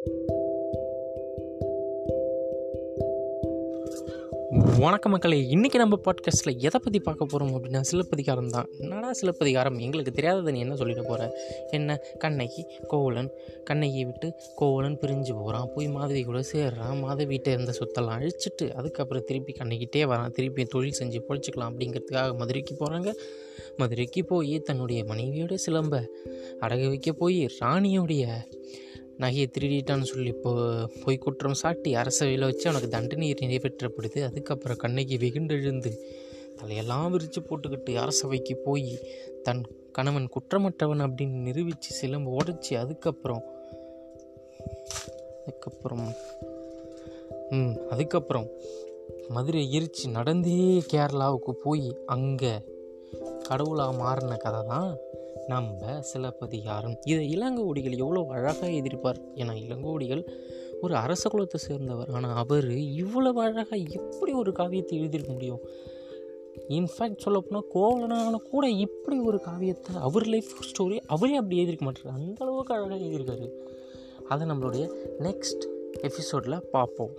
வணக்க மக்களே இன்றைக்கி நம்ம பாட்காஸ்ட்டில் எதை பற்றி பார்க்க போகிறோம் அப்படின்னா சிலப்பதிகாரம் தான். என்னடா சிலப்பதிகாரம்? எங்களுக்கு தெரியாதது நீ என்ன சொல்லிட்டு போகிற என்ன? கண்ணகி கோவலன். கண்ணகியை விட்டு கோவலன் பிரிஞ்சு போகிறான் போய் மாதவி கூட சேர்றான். மாதவிகிட்ட இருந்த சொத்தெல்லாம் அழிச்சிட்டு அதுக்கப்புறம் திருப்பி கண்ணகிட்டே வரான். திருப்பி தொழில் செஞ்சு பொழிச்சிக்கலாம் அப்படிங்கிறதுக்காக மதுரைக்கு போகிறாங்க மதுரைக்கு போய் தன்னுடைய மனைவியோட சிலம்ப அடகு வைக்க போய் ராணியோடைய நகையை திருடிட்டான்னு சொல்லி இப்போ பொய் குற்றம் சாட்டி அரசவையில் வச்சு அவனுக்கு தண்டனை நிறைவேற்றப்படுது. அதுக்கப்புறம் கண்ணகி வெகுண்டெழுந்து தலையெல்லாம் விரித்து போட்டுக்கிட்டு அரசவைக்கு போய் தன் கணவன் குற்றமற்றவன் அப்படின்னு நிரூபித்து சிலம்பு உடச்சி அதுக்கப்புறம் அதுக்கப்புறம் ம் அதுக்கப்புறம் மதுரை எரிச்சு நடந்தே கேரளாவுக்கு போய் அங்கே கடவுளாக மாறின கதை தான் நம்ம சிலப்பதிகாரம் இதை இளங்கோடிகள் எவ்வளோ அழகாக எதிர்ப்பார் ஏன்னா இளங்கோடிகள் ஒரு அரச குலத்தை சேர்ந்தவர். ஆனால் அவர் இவ்வளவு அழகாக எப்படி ஒரு காவியத்தை எழுதியிருக்க முடியும்? இன்ஃபேக்ட் சொல்லப்போனால் கோவலனான கூட இப்படி ஒரு காவியத்தை அவர் லைஃப் ஸ்டோரி அவரே அப்படி எழுதியிருக்க மாட்டார். அந்த அளவுக்கு அழகாக எழுதியிருக்காரு. அதை நம்மளுடைய நெக்ஸ்ட் எபிசோடில் பார்ப்போம்.